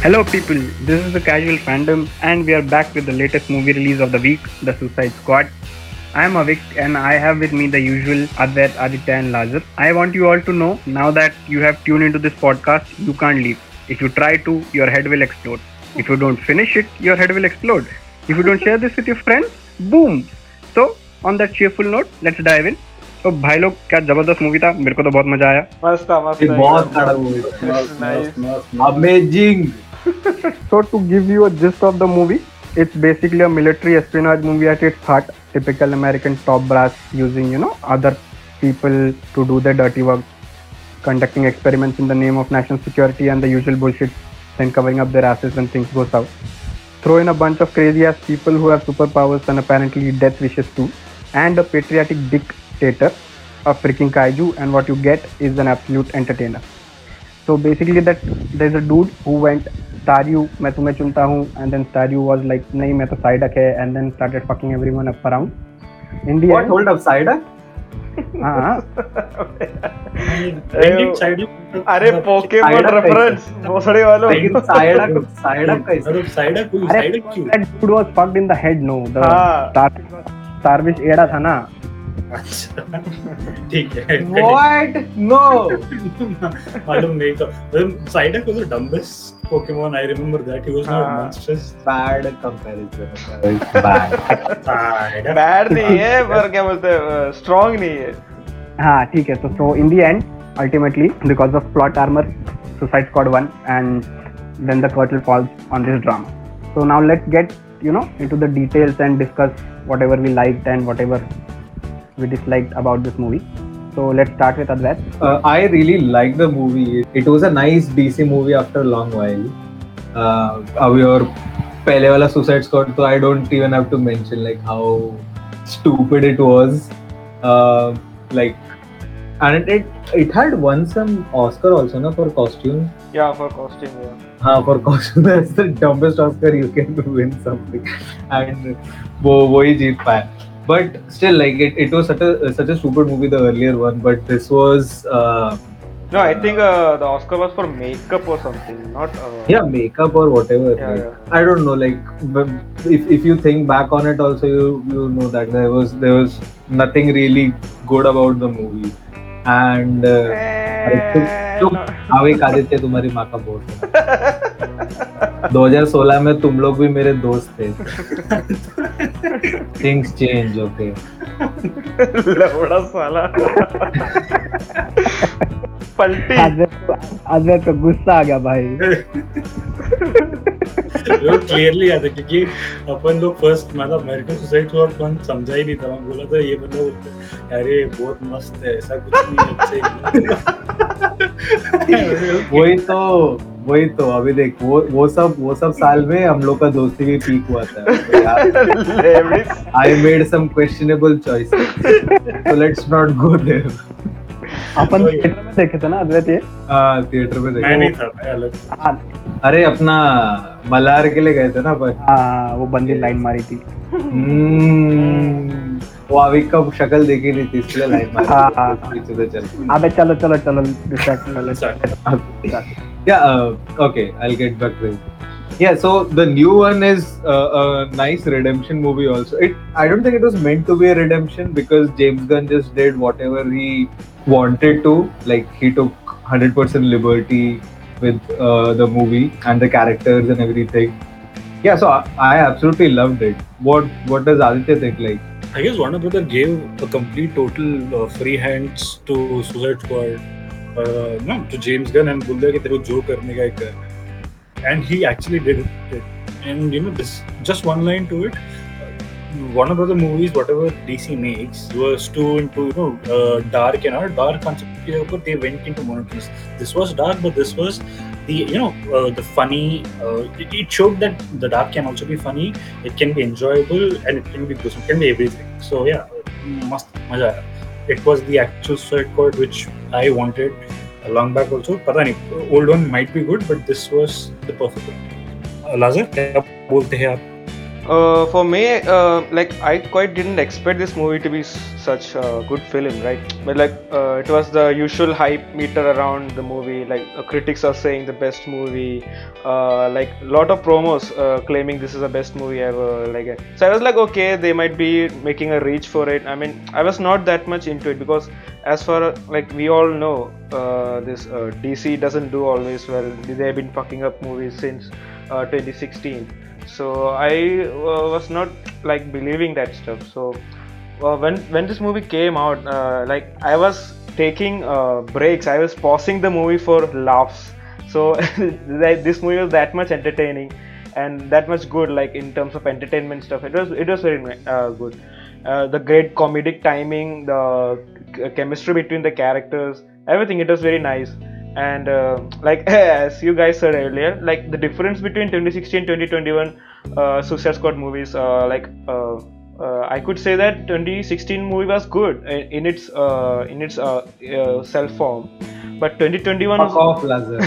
Hello, people. This is the Casual Fandom, and we are back with the latest movie release of the week, The Suicide Squad. I am Avik, and I have with me the usual Advait, Aditya, and Lazar. I want you all to know now that you have tuned into this podcast, you can't leave. If you try to, your head will explode. If you don't finish it, your head will explode. If you don't share this with your friends, boom. So, on that cheerful note, let's dive in. तो भाई लोग क्या जबरदस्त movie था मेरे को तो बहुत मजा आया मस्त था मस्त ये था बहुत एकदम। सारा movie Nice. Amazing so to give you a gist of the movie, it's basically a military espionage movie at its heart. Typical American top brass using you know other people to do their dirty work, conducting experiments in the name of national security and the usual bullshit, then covering up their asses when things go south. Throw in a bunch of crazy ass people who have superpowers and apparently death wishes too, and a patriotic dictator, a freaking kaiju, and what you get is an absolute entertainer. So basically, that there's a dude who went Staryu, मैं तुम्हें चुनता हूँ and then Staryu was like नहीं मैं तो Psyduck है and then started fucking everyone up around. In the What, end, hold up Psyduck? हाँ अरे पोकेमॉन रेफरेंस भोसड़ी वालों लेकिन साइड साइडक का अरे साइडक कोई साइडक क्यों that dude was fucked in the head no the स्टारविश एड़ा था ना ठीक है व्हाट नो मालूम नहीं तो साइड है कोई dumbest Pokemon I remember that he was not हाँ। monstrous bad comparison bad side है बैड नहीं है पर क्या बोलते हैं स्ट्रांग नहीं है हाँ ठीक है तो so in the end ultimately because of plot armor Suicide Squad won and then the curtain falls on this drama so now let's get you know into the details and discuss whatever we liked and whatever we disliked about this movie so let's start with Advait uh, I really liked the movie. It was a nice DC movie after a long while. Uh, अब your पहले वाला Suicide Squad तो I don't even have to mention like how stupid it was. Uh, like and it it had won some Oscar also na for costume. या for costume या हाँ for costume that's the dumbest Oscar you can win something and वो वही जीत पाया but still like it, it was such a such a stupid movie the earlier one but this was uh, no i think uh, the oscar was for makeup or something not uh, yeah makeup or whatever yeah, like, yeah. i don't know like if, if you think back on it also you you know that there was there was nothing really good about the movie and uh, i think तुम भाविक आदित्य तुम्हारी माँ का board 2016 में तुम लोग भी मेरे दोस्त थे थिंग्स चेंज ओके लवड़ा साला पलटी आज मैं तो गुस्सा आ गया भाई क्लियरली याद है क्योंकि अपन लोग फर्स्ट मतलब अमेरिकन सोसाइटी और अपन समझा ही नहीं था बोला था ये मतलब अरे बहुत मस्त है ऐसा कुछ नहीं अच्छा वही तो वही तो अभी देख वो वो सब वो सब साल में हम लोग का दोस्ती भी पीक हुआ था I made some questionable choice तो लेट्स नॉट गो देयर अपन थिएटर में देखे थे ना अद्वैत ये हां थिएटर में देखे मैं नहीं था मैं अलग हाँ। अरे अपना मलार के लिए गए थे ना पर हाँ वो बंदी लाइन मारी थी hmm. हम्म, वो आविक का शक्ल देखी नहीं थी इसलिए लाइन हाँ, हाँ, मारी पीछे से चल अबे चलो चलो चलो distract कर ले। Sorry. yeah uh, okay i'll get back to it yeah so the new one is uh, a nice redemption movie also it i don't think it was meant to be a redemption because james gunn just did whatever he wanted to like he took 100% liberty with uh, the movie and the characters and everything yeah so i, I absolutely loved it what what does aditya think like I guess Warner Brother gave a complete total uh, free hands to Suicide Squad, uh, no, to James Gunn and बोल दिया कि तेरे को जो करने का है कर. And he actually did it. And you know, this just one line to it. uh, Warner Brother movies, whatever DC makes, was too into you know uh, dark and our dark concept के ऊपर they went into monotonous. This was dark, but this was the you know uh, the funny. Uh, it, it showed that the dark can also be funny. It can be enjoyable and it can be gruesome. It can be everything. So yeah, must मजा आया. It was the actual Suicide Squad which I wanted a long back also. पता नहीं old one might be good, but this was the perfect one. Uh, Lazar, क्या बोलते हैं आप? uh, for me, uh, like I quite didn't expect this movie to be such a good film, right? But like uh, it was the usual hype meter around the movie. Like uh, critics are saying the best movie, uh, like a lot of promos uh, claiming this is the best movie ever. Like so, I was like, okay, they might be making a reach for it. I mean, I was not that much into it because as far like we all know, this DC doesn't do always well. They've been fucking up movies since 2016. So I uh, was not like believing that stuff. So uh, when when this movie came out, uh, like I was taking uh, breaks. I was pausing the movie for laughs. So this movie was that much entertaining and that much good. Like in terms of entertainment stuff, it was it was very uh, good. Uh, the great comedic timing, the chemistry between the characters, everything. It was very nice and uh, like as you guys said earlier like the difference between 2016 2021 uh, suicide squad movies uh, like uh, uh, i could say that 2016 movie was good in its uh, in its self form but 2021 fuck was... off Lazar.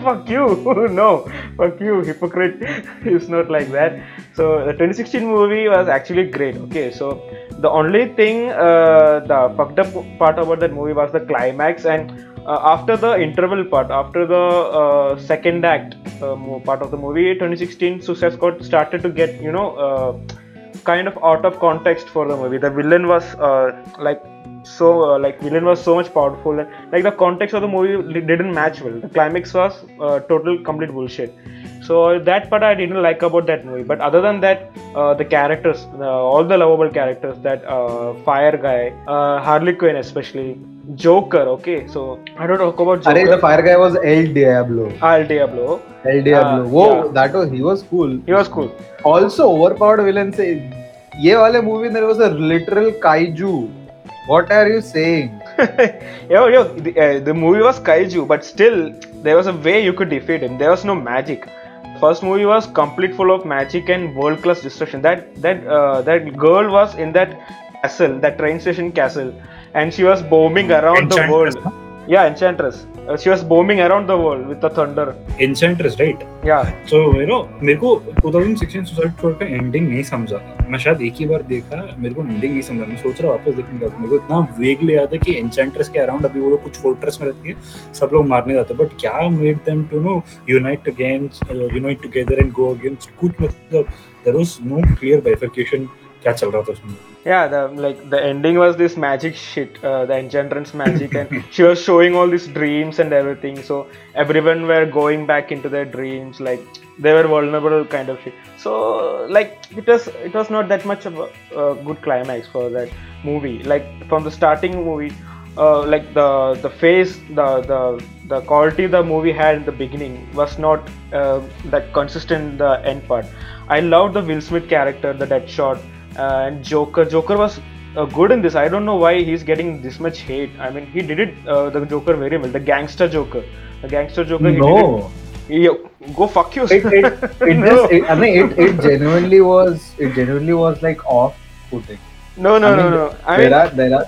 fuck you no fuck you hypocrite it's not like that so the 2016 movie was actually great okay so the only thing the fucked up part about that movie was the climax and uh, after the interval part, after the uh, second act uh, part of the movie, 2016 Suicide Squad started to get you know kind of out of context for the movie. The villain was like so uh, like villain was so much powerful and like the context of the movie didn't match well the climax was uh, total complete bullshit so that part i didn't like about that movie but other than that uh, the characters all the lovable characters that fire guy harley quinn especially joker okay so i don't talk about joker Arey, the fire guy was El Diablo. al diablo El Diablo. Uh, Whoa, yeah. that was he was cool. he was cool Also, overpowered villain say, ये वाले movie there was a literal kaiju. What are you saying? yo, yo, the, uh, the movie was kaiju, but still, there was a way you could defeat him. There was no magic. First movie was complete full of magic and world class destruction. That that uh, that girl was in that castle, that train station castle, and she was bombing around the world. Huh? Yeah, Enchantress. Uh, she was bombing around the world with the thunder. Enchantress, right? Yeah. So you know, मेरे को 2016 Suicide Squad का ending नहीं समझा. मैं शायद एक ही बार देखा, मेरे को ending नहीं समझा. मैं सोच रहा वापस देखने का. मेरे को इतना वेगली याद है कि Enchantress के around अभी वो लोग कुछ fortress में रहती है, सब लोग मारने जाते हैं. But क्या made them to know unite against, uh, unite together and go against? कुछ मतलब there was no clear bifurcation. क्या चल रहा था उसमें. yeah the like the ending was this magic shit uh, the enchantress magic and she was showing all these dreams and everything so everyone were going back into their dreams like they were vulnerable kind of shit so like it was it was not that much of a, a good climax for that movie like from the starting movie uh, like the the face the the the quality the movie had in the beginning was not uh, that consistent the end part i loved the will smith character the dead shot and Joker. Joker was uh, good in this. I don't know why he's getting this much hate. I mean, he did it uh, the Joker very well. The gangster Joker, the gangster Joker. No. Yeah, go fuck yourself. It, it, it no. just, it, I mean, it, it genuinely was, it genuinely was like off-putting. No, no, I no, mean, no. I there are, there are.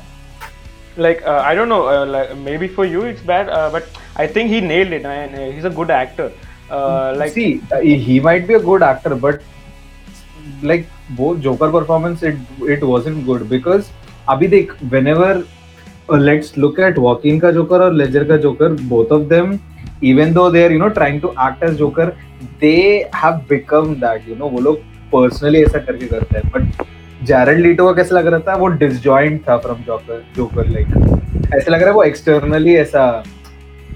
Like uh, I don't know, uh, like maybe for you it's bad, uh, but I think he nailed it, and uh, he's a good actor. like see, he might be a good actor, but like वो Joker performance it it was in good because अभी देख whenever let's look at Joaquin का Joker और Ledger का Joker both of them even though they are you know trying to act as Joker they have become that you know वो लोग personally ऐसा करके करते हैं बट जैरड लीटो का कैसा लग रहा था वो डिसजॉइंट था फ्रॉम जोकर जोकर लाइक ऐसा लग रहा है वो एक्सटर्नली ऐसा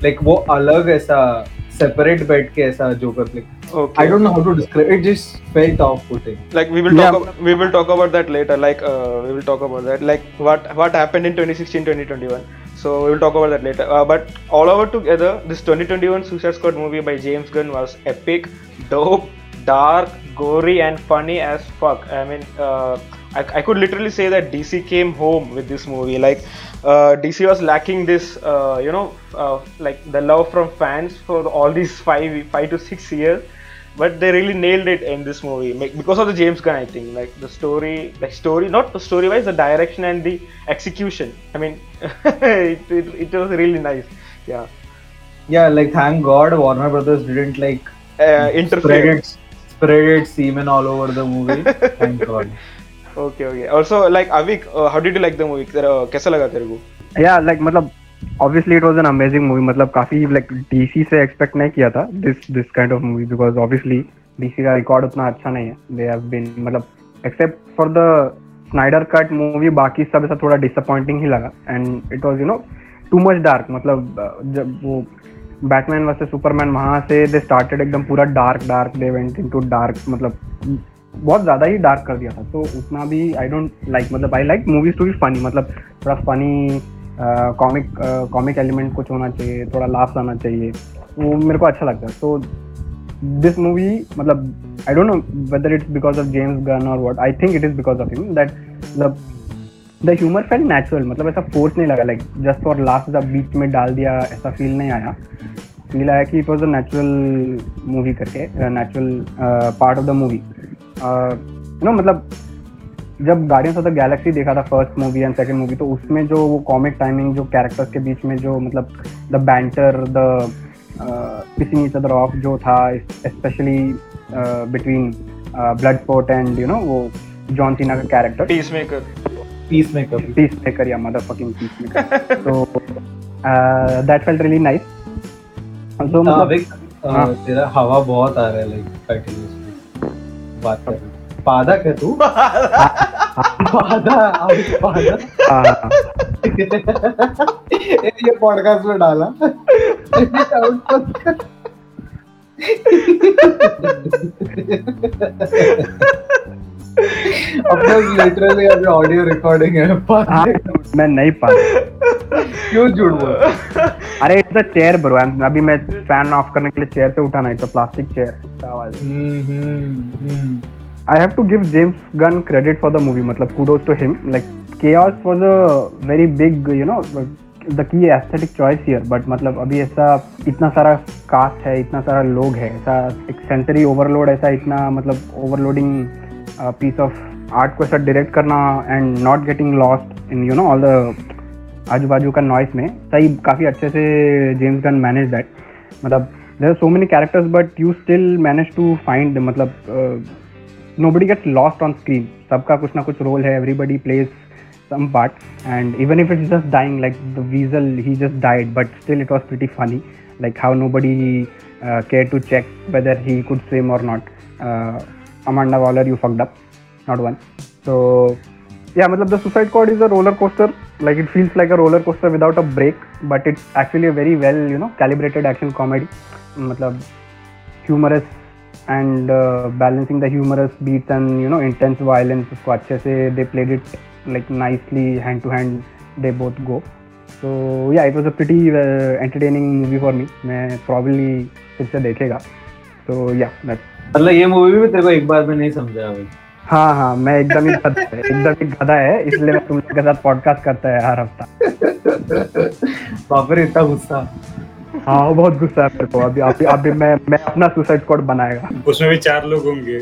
लाइक वो अलग ऐसा separate bed ke aisa Joker Okay. I don't know how to describe. It just felt off-putting. Like we will talk. Yeah. About, we will talk about that later. Like uh, we will talk about that. Like what what happened in 2016, 2021. So we will talk about that later. Uh, but all over together, this 2021 Suicide Squad movie by James Gunn was epic, dope, dark, gory, and funny as fuck. I mean, uh, I, I could literally say that DC came home with this movie. Like uh, DC was lacking this, uh, you know, uh, like the love from fans for all these five, five to six years. But they really nailed it in this movie because of the James Gunn. I think like the story, like story, not the story wise, the direction and the execution. I mean, it, it, it, was really nice. Yeah. Yeah, like thank God Warner Brothers didn't like uh, Spread it, spread it semen all over the movie. thank God. Okay okay also like Avik how did you like the movie कैसा लगा तेरे को या like मतलब obviously it was an amazing movie मतलब काफी like DC से expect नहीं किया था this this kind of movie because obviously DC का रिकॉर्ड उतना अच्छा नहीं है दे हैव बीन मतलब except for the Snyder cut movie बाकी सब ऐसा थोड़ा डिसअपॉइंटिंग ही लगा and it was you know too much dark मतलब uh, जब वो बैटमैन वर्सेस सुपरमैन वहां से दे स्टार्टेड एकदम पूरा dark dark they went into dark मतलब बहुत ज़्यादा ही डार्क कर दिया था तो उतना भी आई डोंट लाइक मतलब I like movies to be funny मतलब थोड़ा फनी कॉमिक कॉमिक एलिमेंट कुछ होना चाहिए थोड़ा लाफ्स आना चाहिए वो मेरे को अच्छा लगता है तो दिस मूवी मतलब I don't know whether it's because of James Gunn और what I think it is because of him that मतलब द ह्यूमर फेल नेचुरल मतलब ऐसा फोर्स नहीं लगा like just for laughs the बीच में डाल दिया ऐसा फील नहीं आया फील आया कि it was a natural movie करके natural part of the movie you know मतलब जब गार्डियंस ऑफ द गैलेक्सी देखा था first movie and second movie तो उसमें जो वो कॉमिक टाइमिंग जो कैरेक्टर्स के बीच में जो मतलब the banter the pissing each other off जो था specially between Bloodsport and you know वो जॉन सीना का character Peacemaker Peacemaker Peacemaker या मदर फकिंग पीस मेकर तो that felt really nice so मतलब हाँ। तेरा हवा बहुत आ रहा है लाइक बात कर रहे पादक है तू ये पॉडकास्ट में डाला of course, literally अभी ऑडियो रिकॉर्डिंग है पास हाँ, मैं नहीं पा क्यों झूठ बोल अरे इट्स अ चेयर ब्रो अभी मैं फैन ऑफ करने के लिए चेयर से उठाना इट्स तो प्लास्टिक चेयर आवाज I have to give James Gunn credit for the movie मतलब kudos to him like chaos was a very big you know the key aesthetic choice here but मतलब अभी ऐसा इतना सारा कास्ट है इतना सारा लोग है ऐसा एक सेंसरी ओवरलोड ऐसा इतना मतलब ओवरलोडिंग पीस ऑफ आर्ट को ऐसा डायरेक्ट करना and not getting lost in you know all the आजू बाजू का नॉइस में सही काफ़ी अच्छे से जेम्स गन मैनेज दैट मतलब there are so many characters but you still manage to find मतलब nobody gets lost on screen सबका कुछ ना कुछ रोल है everybody plays some part and even if it's just dying like the weasel he just died but still it was pretty funny like how nobody care to check whether he could swim or not Amanda Waller, you fucked up, not one. So yeah, matlab, the Suicide Squad is a roller coaster. Like it feels like a roller coaster without a break, but it's actually a very well you know calibrated action comedy. मतलब humorous and uh, balancing the humorous beats and you know intense violence उसको अच्छे से they played it like nicely hand to hand they both go so yeah it was a pretty uh, entertaining movie for me मैं probably फिर से देखेगा तो या मतलब ये मूवी भी तेरे को एक बार में नहीं समझा भाई हाँ हाँ मैं एकदम ही एकदम ही गधा है इसलिए मैं तुम के साथ पॉडकास्ट करता है हर हफ्ता बापरे इतना गुस्सा हाँ वो बहुत गुस्सा है मेरे को अभी अभी अभी मैं मैं अपना सुसाइड कोड बनाएगा उसमें भी चार लोग होंगे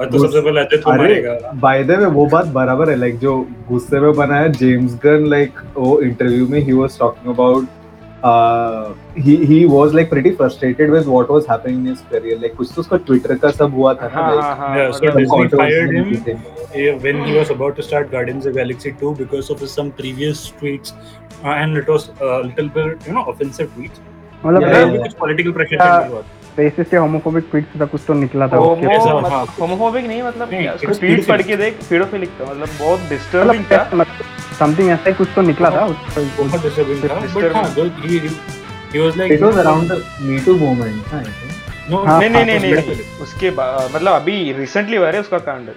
और तो सबसे पहले अजय तू मारेगा बाय द वे वो बात बराबर है लाइक जो गुस्से में बनाया जेम्स गन लाइक वो इंटरव्यू में he was talking about he he was like pretty frustrated with what was happening in his career like कुछ तो उसका ट्विटर का सब हुआ था ना हाँ like हाँ हाँ Yeah, so मतलब- Disney controversy fired and him. everything. eh, when he was about to start Guardians of the Galaxy 2 because of his some previous tweets uh, and it was a little bit you know offensive tweets. मतलब Yeah, Yeah, yeah. कुछ political pressure Yeah. चल रहा था। Spaces से homophobic tweet से कुछ तो निकला था होमोफोबिक मतलब नहीं मतलब ट्वीट पढ़ के देख पेडोफिलिक था मतलब बहुत डिस्टर्बिंग मतलब था समथिंग मतलब ऐसा कुछ तो निकला था बहुत डिस्टर्बिंग था बट हां he was like it was around the me too movement हां नहीं हाँ, नहीं हाँ, नहीं तो उसके मतलब अभी रिसेंटली हुआ है उसका कांड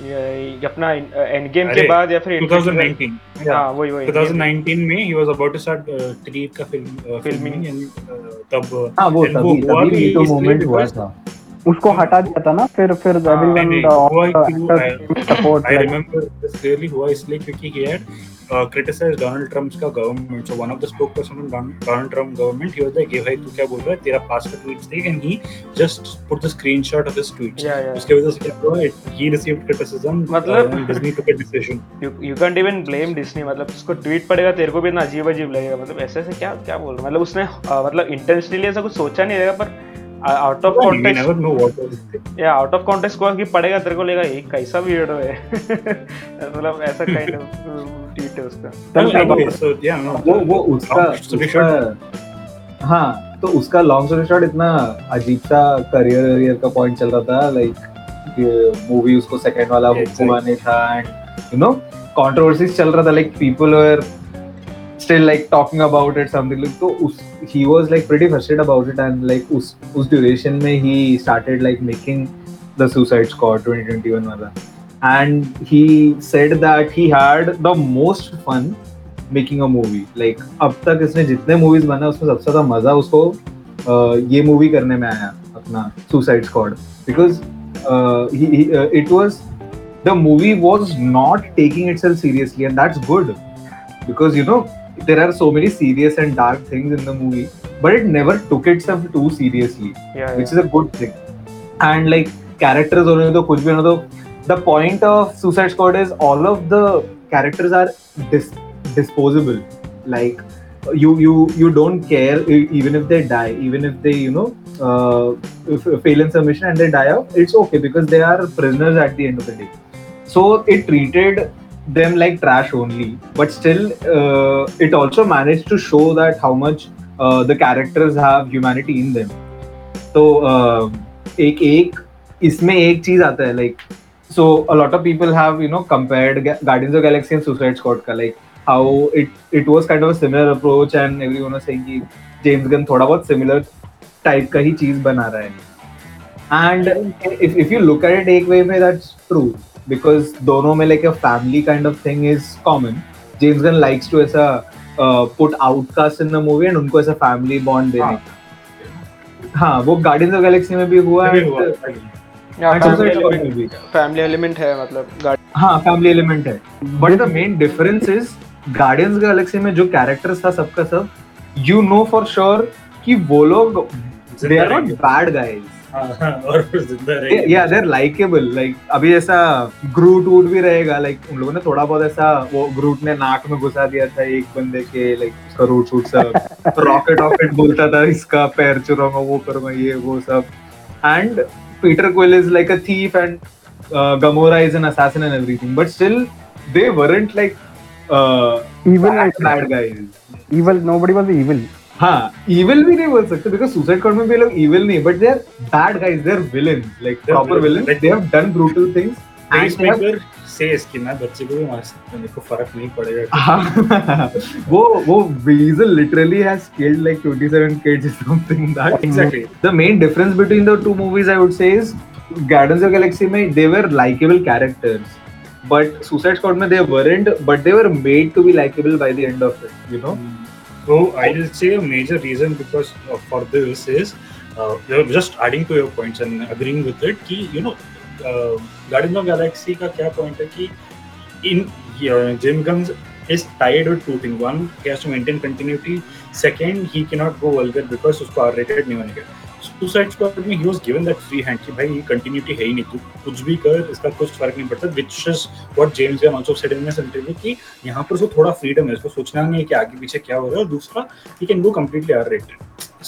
अपना एंड गेम के बाद या फिर 2019 हाँ, वही वही 2019 में he was about to start create का फिल्म फिल्मिंग uh, uh, तब uh, हां वो तभी तभी तो मोमेंट हुआ था उसको हटा दिया था ना फिर फिर everyone support I remember this हुआ इसलिए क्योंकि he had criticise Donald Trump का government so one of the spokesperson of Donald Trump government he was like ये भाई तू क्या बोल रहा है तेरा पास का ट्वीट थी and he just put the screenshot of this tweet उसके वजह से क्या हुआ ही रिसीव्ड क्रिटिसिज्म मतलब Disney to a decision you can't even blame Disney मतलब उसको ट्वीट पड़ेगा तेरे को भी ना अजीब अजीब लगेगा मतलब ऐसे ऐसे क्या क्या बोल रहा मतलब उसने मतलब इंटेंशनली ऐसा कुछ सोचा नहीं रहेगा पर out of context never know what is या आउट ऑफ कॉन्टेक्स्ट कौन की पड़ेगा तेरे को लेगा ये कैसा वीडियो है मतलब ऐसा काइंड ऑफ ट्वीट है उसका वो वो उसका हाँ तो उसका लॉन्ग स्टोरी शॉर्ट इतना अजीब सा करियर करियर का पॉइंट चल रहा था लाइक मूवी उसको सेकंड वाला बनाने था एंड यू नो कंट्रोवर्सीज चल रहा था like people were still like talking about it something like so us, he was like pretty frustrated about it and like us, us duration mein he started like making the suicide squad 2021 wala and he said that he had the most fun making a movie like अब तक इसने जितने movies बना उसमें सबसे ज्यादा मजा उसको uh, ये मूवी करने में आया अपना Suicide Squad because it was the movie was not taking itself seriously and that's good because you know there are so many serious and dark things in the movie, but it never took itself too seriously, yeah, which is a good thing. And like characters, the point of Suicide Squad is all of the characters are dis- disposable. Like you, you, you don't care even if they die, even if they, you know, uh, fail in submission and they die out. It's okay because they are prisoners at the end of the day. So it treated them like trash only, but still, uh, it also managed to show that how much uh, the characters have humanity in them. तो uh, एक एक इसमें एक चीज आता है like so a lot of people have you know compared Guardians of Galaxy and Suicide Squad का like how it it was kind of similar approach and everyone was saying कि जेम्स गन थोड़ा बहुत similar type का ही चीज बना रहा है and if if you look at it एक वे में दैट्स ट्रू बिकॉज दोनों में like a family kind of thing is common James Gunn likes to as put outcast in the movie and उनको ऐसा फैमिली बॉन्ड देने हाँ. हाँ वो गार्डियंस ऑफ गैलेक्सी में भी हुआ है फैमिली एलिमेंट है मतलब हाँ फैमिली एलिमेंट है but the main difference Guardians Galaxy में जो कैरेक्टर्स था सबका सब यू नो फॉर श्योर कि वो लोग बैड गाइज और जिंदा रहे या देर लाइकेबल लाइक अभी ऐसा ग्रूट वूट भी रहेगा लाइक उन लोगों ने थोड़ा बहुत ऐसा वो ग्रूट ने नाक में घुसा दिया था एक बंदे के लाइक उसका रूट शूट सब रॉकेट ऑकेट बोलता था इसका पैर चुराऊंगा वो करूंगा ये वो सब and Peter Quill is like a thief and Gamora is an assassin and everything, but still they weren't like uh, evil bad, bad guys. Evil. Nobody was evil. हाँ इविल भी नहीं बोल सकते बिकॉज सुसाइड कॉर्ड में भी लोग evil नहीं but there bad guys there villain like proper villain they have done brutal things फर्क नहीं में they were likeable but Suicide Squad में they but they were made to be likeable by the end of it you know So I will say a major reason because uh, for this is uh, just adding to your points and agreeing with it कि you know uh, Guardians Guardian Galaxy Galaxy का क्या point है in uh, Jim Gunn is tied with two things. One, he has to maintain continuity. Second, he cannot go vulgar because उसको R-rated नहीं होने का दूसरा expert में he was given that free hand कि भाई ये कंटिन्यूटी है ही नहीं तू कुछ भी कर इसका कुछ फर्क नहीं पड़ता which is what James Gunn also said in this interview कि यहाँ पर उसको थोड़ा फ्रीडम है उसको सोचना नहीं है कि आगे पीछे क्या हो रहा है और दूसरा he can go completely R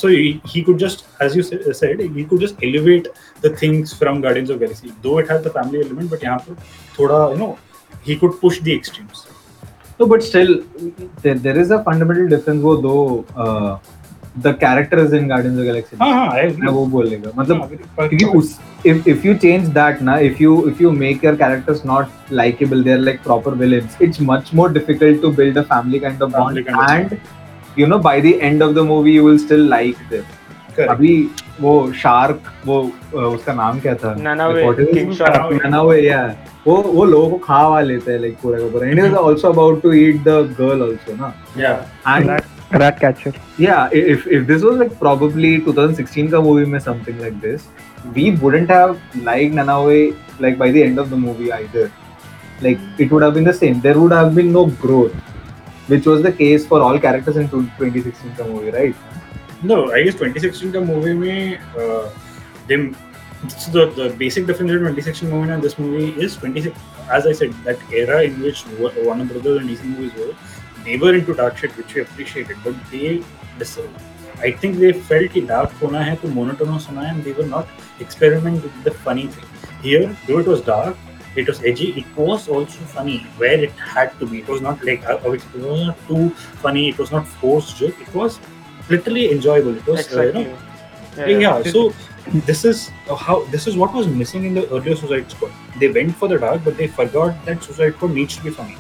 so he could just as you said he could just elevate the things from Guardians of Galaxy though it has the family element but यहाँ पर थोड़ा you know he could push the extremes No, but still, there, there is a fundamental difference. Though uh, the characters in Guardians of Galaxy मैं वो बोलेगा मतलब हाँ, क्योंकि उस if if you change that ना if you if you make your characters not likeable they are like proper villains it's much more difficult to build a family kind of bond and you know by the end of the movie you will still like them अभी वो shark वो उसका नाम क्या था नानावे या वो वो लोगों को खा वा लेते हैं लाइक पूरा का पूरा and is also about to eat the girl also ना या and catcher Yeah, if, if this was like probably 2016 ka movie mein something like this, we wouldn't have liked Nanaway like by the end of the movie either. Like it would have been the same. There would have been no growth, which was the case for all characters in 2016 ka movie, right? No, I guess 2016 ka movie mein uh, they so the, the basic difference between 2016 movie and this movie is 26 as i said that era in which warner brothers and dc movies were they were into dark shit which we appreciated but they dis- I think they felt कि dark होना है तो monotonous होना है and they were not experimenting with the funny thing. Here, though it was dark, it was edgy. It was also funny where it had to be. It was not like uh, it was not too funny. It was not forced joke. It was literally enjoyable. It was uh, you Exactly. know yeah, so this is how this is what was missing in the earlier Suicide Squad. They went for the dark, but they forgot that Suicide Squad needs to be funny.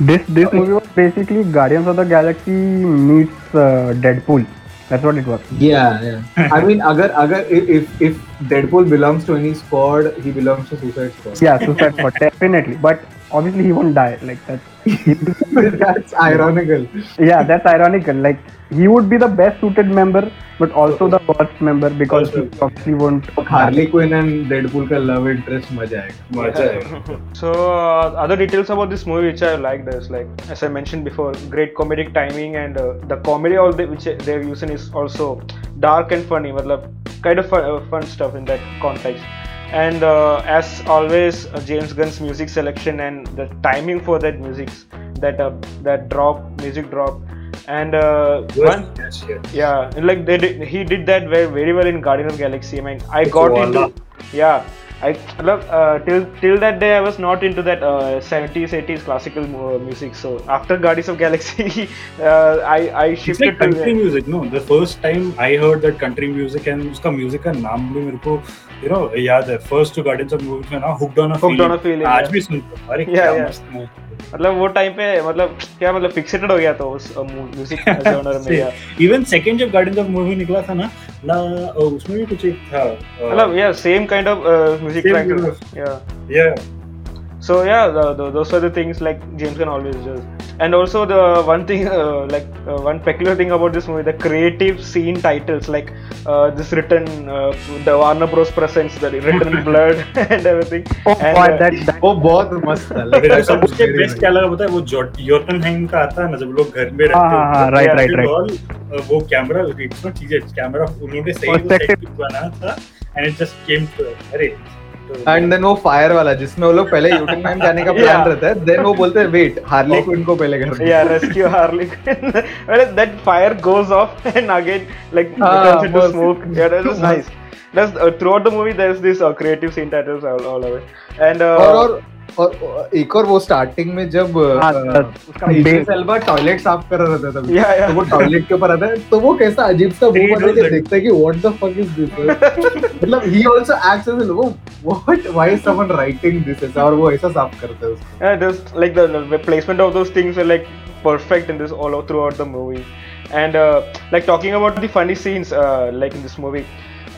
This this uh, movie was basically Guardians of the Galaxy meets uh, Deadpool. That's what it was. Yeah, yeah. I mean, agar agar if if Deadpool belongs to any squad, he belongs to Suicide Squad. Yeah, Suicide Squad definitely. But obviously he won't die. Like that. that's ironical. Yeah, that's ironical. Like he would be the best suited member, but also the worst member because he obviously won't. Harley Quinn and Deadpool ka love interest maja hai. So uh, other details about this movie which I liked is like as I mentioned before, great comedic timing and uh, the comedy all the, which they're using is also dark and funny. Matlab, kind of fun, uh, fun stuff in that context and uh, as always uh, james gunn's music selection and the timing for that music that uh, that drop music drop and uh, yes, one, yes, yes. yeah like like did, he did that very, very well in guardian of galaxy i mean i it's got into yeah i love uh, till till that day i was not into that uh, 70s 80s classical mu- music so after guardians of galaxy uh, i i It's shifted like to country music, no? The first time I heard that country music and उसका music का नाम भी मेरे को you know याद है first two Guardians of the Movie में ना hooked on a Hooked feeling. on a Feeling, आज yeah. भी सुनता हूँ अरे Yeah, क्या yeah. मस्त है मतलब वो टाइम पे मतलब क्या मतलब फिक्सेटेड हो गया तो उस म्यूजिक जॉनर में या इवन सेकंड जब गार्डन ऑफ मूवी निकला था ना ना उसमें भी कुछ एक था मतलब या same kind of music track या या So yeah, the, the, those are the things like James Gunn always does. And also the one thing, uh, like uh, one peculiar thing about this movie, the creative scene titles, like uh, this written, uh, the Warner Bros. presents, the written in blood and everything. Oh and, boy, uh, that, that वो बहुत मस्त था. फिर Like, सबसे very best क्या लगा पता है वो जोटनहाइम का आता है ना जब लोग घर में रहते हाँ, हाँ, हाँ, right, Yeah, right, right. all, uh, वो कैमरा इट्स नॉट चीजें कैमरा उन्होंने सही वो Perspective. set बना था and it just came to अरे तो- एंड तो- देन वो फायर वाला जिसमें वो लोग पहले यूटिंग मैन जाने का प्लान रहता है देन वो बोलते हैं वेट हार्ली क्विन को पहले कर या rescue Harley Quinn well that fire goes off and again like turns into smoke या that is nice that's throughout the movie there is this creative scene titles all, all over. And uh, or, or और एक और वो starting में जब हाँ, उसका toilet साफ कर रहा था तभी या, या. तो वो टॉयलेट के ऊपर आता है तो वो कैसा अजीब सा वो बना के देखता है कि what the fuck is this मतलब ही आल्सो एक्ट्स एज वो what why is someone writing this is और वो ऐसा साफ करता है उसको just like the placement of those things like perfect in this all throughout the movie and uh, like talking about the funny scenes uh, like in this movie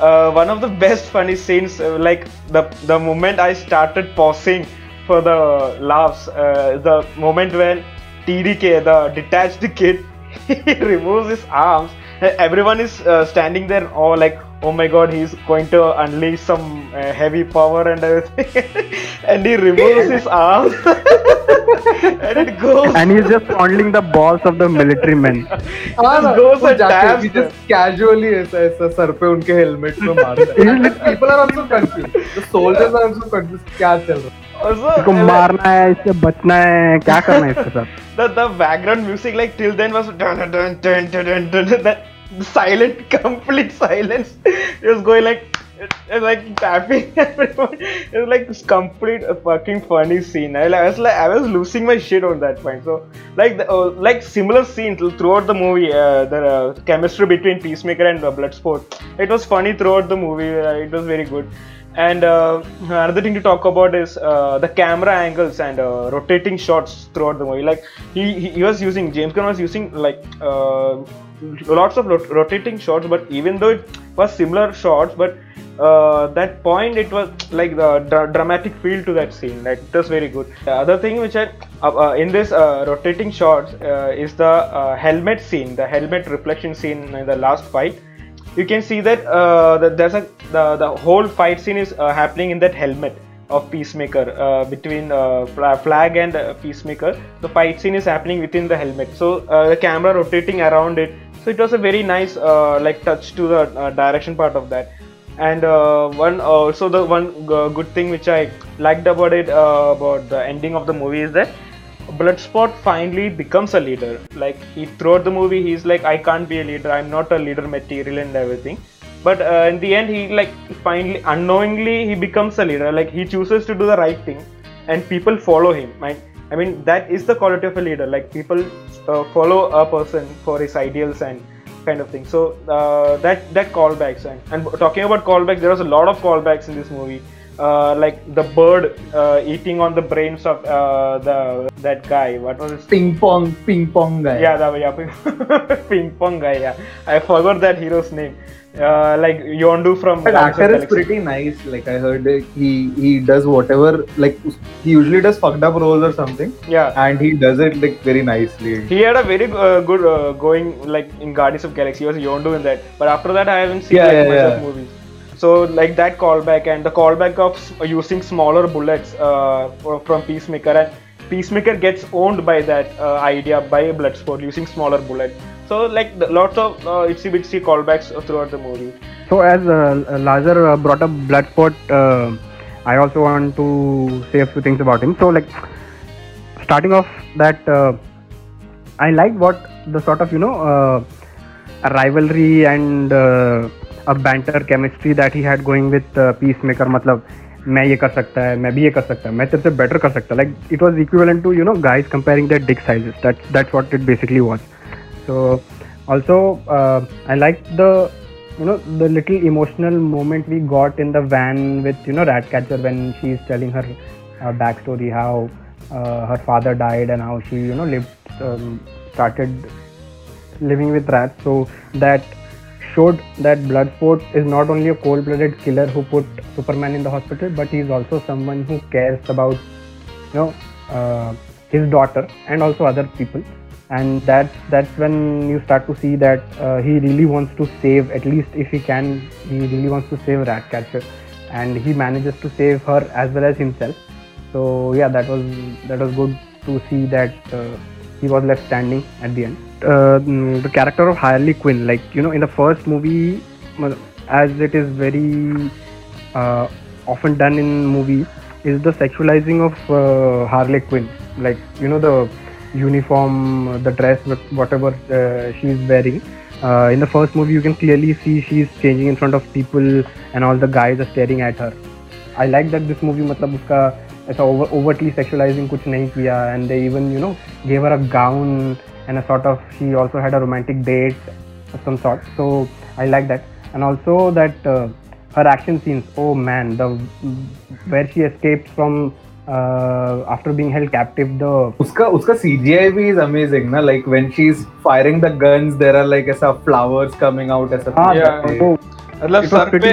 uh, one of the best funny scenes uh, like the the moment i started pausing for the laughs, uh, the moment when TDK, the detached kid, he removes his arms. and Everyone is uh, standing there, all like, oh my god, he's going to unleash some uh, heavy power and everything. and he removes his arms. and it goes. and he's just fondling the balls of the military men. हाँ ना, goes वो and जाके dabs he them. just casually ऐसा ऐसा सर पे उनके helmet में मारता है people are also confused the soldiers are also confused क्या चल रहा है Also, इसको uh, मारना है इससे बचना है क्या करना है इसके साथ the the background music like till then was dun dun dun dun dun dun, dun, that silent complete silence it was going like it, it like tapping everyone it was like this complete uh, fucking funny scene I, I was like I was losing my shit on that point so like the, uh, like similar scenes throughout the movie uh, the uh, chemistry between Peacemaker and uh, Bloodsport it was funny throughout the movie uh, it was very good and uh, another thing to talk about is uh, the camera angles and uh, rotating shots throughout the movie. Like he, he was using James Gunn was using like uh, lots of rot- rotating shots, but even though it was similar shots, but uh, that point it was like the dramatic feel to that scene. Like it was very good. The other thing which I uh, in this rotating shots is the helmet scene, the helmet reflection scene in the last fight you can see that, uh, that there's a the, the whole fight scene is uh, happening in that helmet of Peacemaker uh, between uh, Flag and uh, Peacemaker. The fight scene is happening within the helmet, so uh, the camera rotating around it. So it was a very nice uh, like touch to the uh, direction part of that. And one also the one good thing which I liked about it about the ending of the movie is that Bloodsport finally becomes a leader. Like he, throughout the movie, he's like, I can't be a leader. I'm not a leader material and everything. But uh, in the end, he like finally unknowingly he becomes a leader. Like he chooses to do the right thing, and people follow him. I, I mean that is the quality of a leader. Like people uh, follow a person for his ideals and kind of thing. So uh, that that callbacks and, and talking about callbacks, there was a lot of callbacks in this movie. Uh, like the bird uh, eating on the brains of uh, the that guy. What was his Ping pong, ping pong guy. Yeah, that yeah, ping, ping pong guy. Yeah, I forgot that hero's name. Uh, like Yondu from. That actor is pretty nice. Like I heard he he does whatever. Like he usually does fucked up roles or something, Yeah, and he does it like very nicely. he had a very uh, good uh, going like in Guardians of Galaxy. He was Yondu in that, but after that I haven't seen Yeah, like, yeah, much yeah. of movies. So like that callback and the callback of using smaller bullets uh, from Peacemaker and Peacemaker gets owned by that uh, idea by Bloodsport using smaller bullets. So like lots of uh, itsy bitsy callbacks throughout the movie. So as uh, uh Lazar uh, brought up Bloodsport, uh, I also want to say a few things about him. So like starting off that uh, I like what the sort of you know rivalry and a banter chemistry that he had going with uh, Peacemaker. मतलब मैं ये कर सकता है मैं भी ये कर सकता है मैं तेरे से better कर सकता like it was equivalent to you know guys comparing their dick sizes that's that's what it basically was so also uh, I liked the you know the little emotional moment we got in the van with you know Ratcatcher when she's telling her uh, backstory how uh, her father died and how she you know lived um, started living with rats so that showed that Bloodsport is not only a cold blooded killer who put Superman in the hospital, but he's also someone who cares about, you know, uh, his daughter and also other people. And that's, that's when you start to see that uh, he really wants to save, at least if he can, he really wants to save Ratcatcher. And he manages to save her as well as himself. So yeah, that was that was good to see that uh, he was left standing at the end uh, mm, the character of harley quinn like you know in the first movie well, as it is very uh, often done in movies is the sexualizing of uh, harley quinn like you know the uniform uh, the dress wh- whatever uh, she's wearing uh, in the first movie you can clearly see she's changing in front of people and all the guys are staring at her I like that this movie मतलब उसका ऐसा over overtly sexualizing कुछ नहीं किया and they even you know gave her a gown and a sort of she also had a romantic date of some sort. So I like that, and also that uh, her action scenes. Oh man, the where she escapes from uh, after being held captive. The उसका उसका CGI भी is amazing ना like when she's firing the guns, there are like ऐसा flowers coming out ऐसा. हाँ, yeah. तो, मतलब सर पे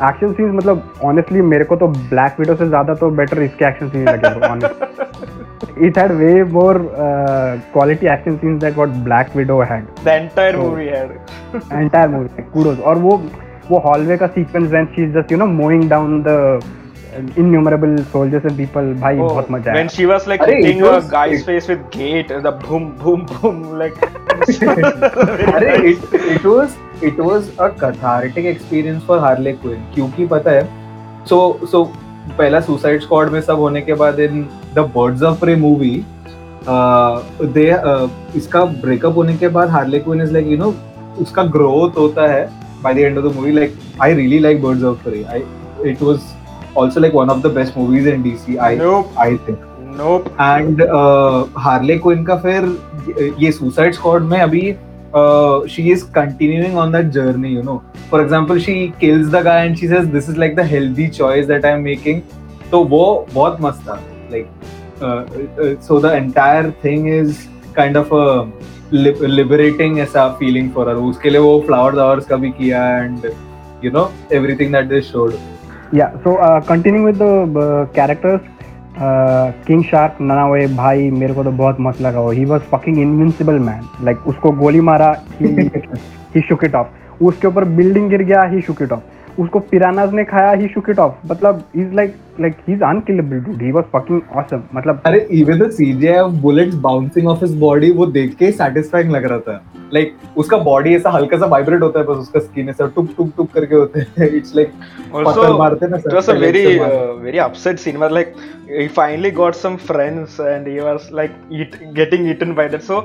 एक्शन सीन्स मतलब ऑनेस्टली मेरे को तो ब्लैक विडो से ज्यादा तो बेटर इसके एक्शन सीन लगे it had way more quality action scenes that what Black Widow had the entire movie had entire movie kudos और वो वो हॉलवे का sequence when she is just you know moving down the innumerable soldiers and people भाई oh, bahut maza aaya when she was like hitting a guy's face with gate the boom boom boom like अरे it, it was it was a cathartic experience for Harley Quinn क्योंकि पता है so so पहला Suicide Squad में सब होने के बाद in the Birds of Prey movie they इसका ब्रेकअप होने के बाद Harley Quinn is like you know उसका ग्रोथ होता है by the end of the movie like I really like Birds of Prey I it was also like one of the best movies in DC. I I I think. Nope. And uh, Harley Quinn का फिर ये Suicide Squad में अभी she is continuing on that journey you know for example she kills the guy and she says this is like the healthy choice that I am making तो वो बहुत मस्त था like so the entire thing is kind of liberating ऐसा feeling for her उसके लिए वो flower flowers का भी किया and you know everything that they showed yeah so uh, continuing with the uh, characters uh, king Shark नाना हुए भाई मेरे को तो बहुत मस्त लगा वो he was fucking invincible man like उसको गोली मारा ही शुक इट ऑफ उसके ऊपर बिल्डिंग गिर गया ही शुक इट ऑफ उसको पिरानाज ने खाया ही शुक इट ऑफ मतलब is like like he's unkillable dude he was fucking awesome matlab are even the CGI of bullets bouncing off his body wo dekh ke satisfying lag raha tha like uska body aisa halka sa vibrate hota hai bas uska skin aisa tuk tuk tuk karke hote hai it's like also marte na it was a very uh, very upset scene but like he finally got some friends and he was like eat, getting eaten by that so